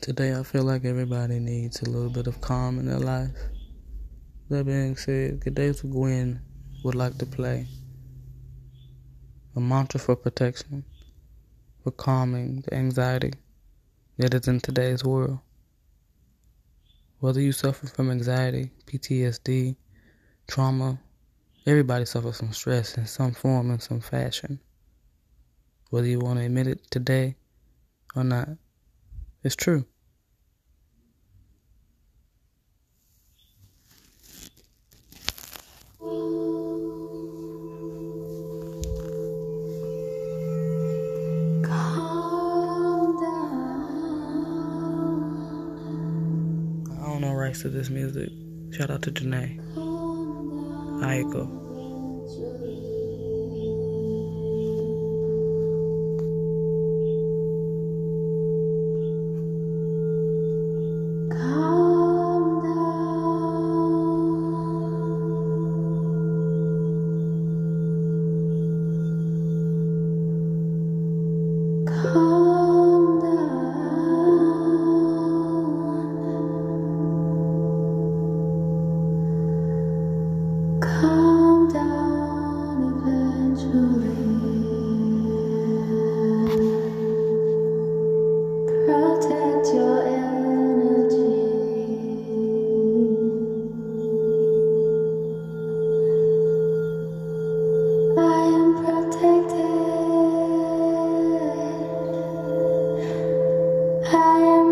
Today, I feel like everybody needs a little bit of calm in their life. That being said, to Gwen would like to play a mantra for protection, for calming the anxiety that is in today's world. Whether you suffer from anxiety, PTSD, trauma, everybody suffers from stress in some form, in some fashion. Whether you want to admit it today or not, it's true. I don't know rights to this music. Shout out to Jhené. Aiko. I am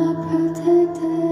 protected.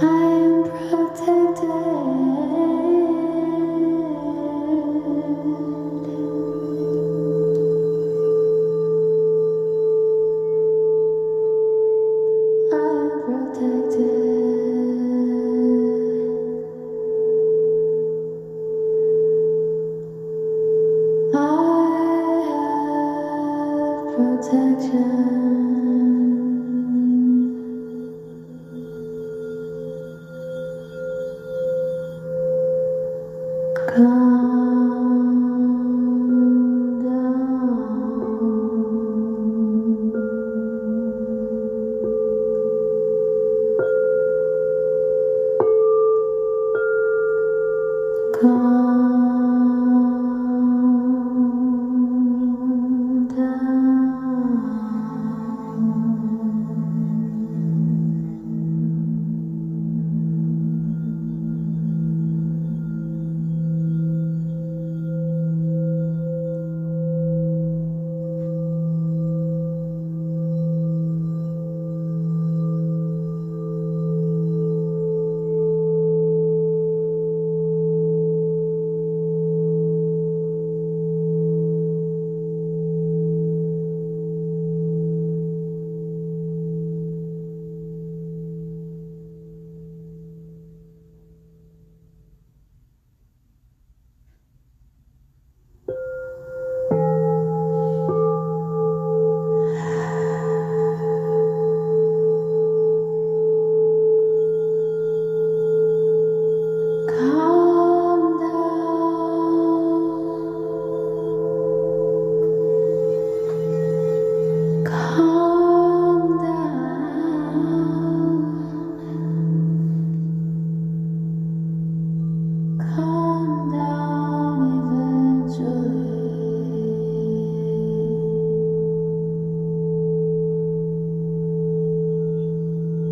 I am protected. Calm down. Calm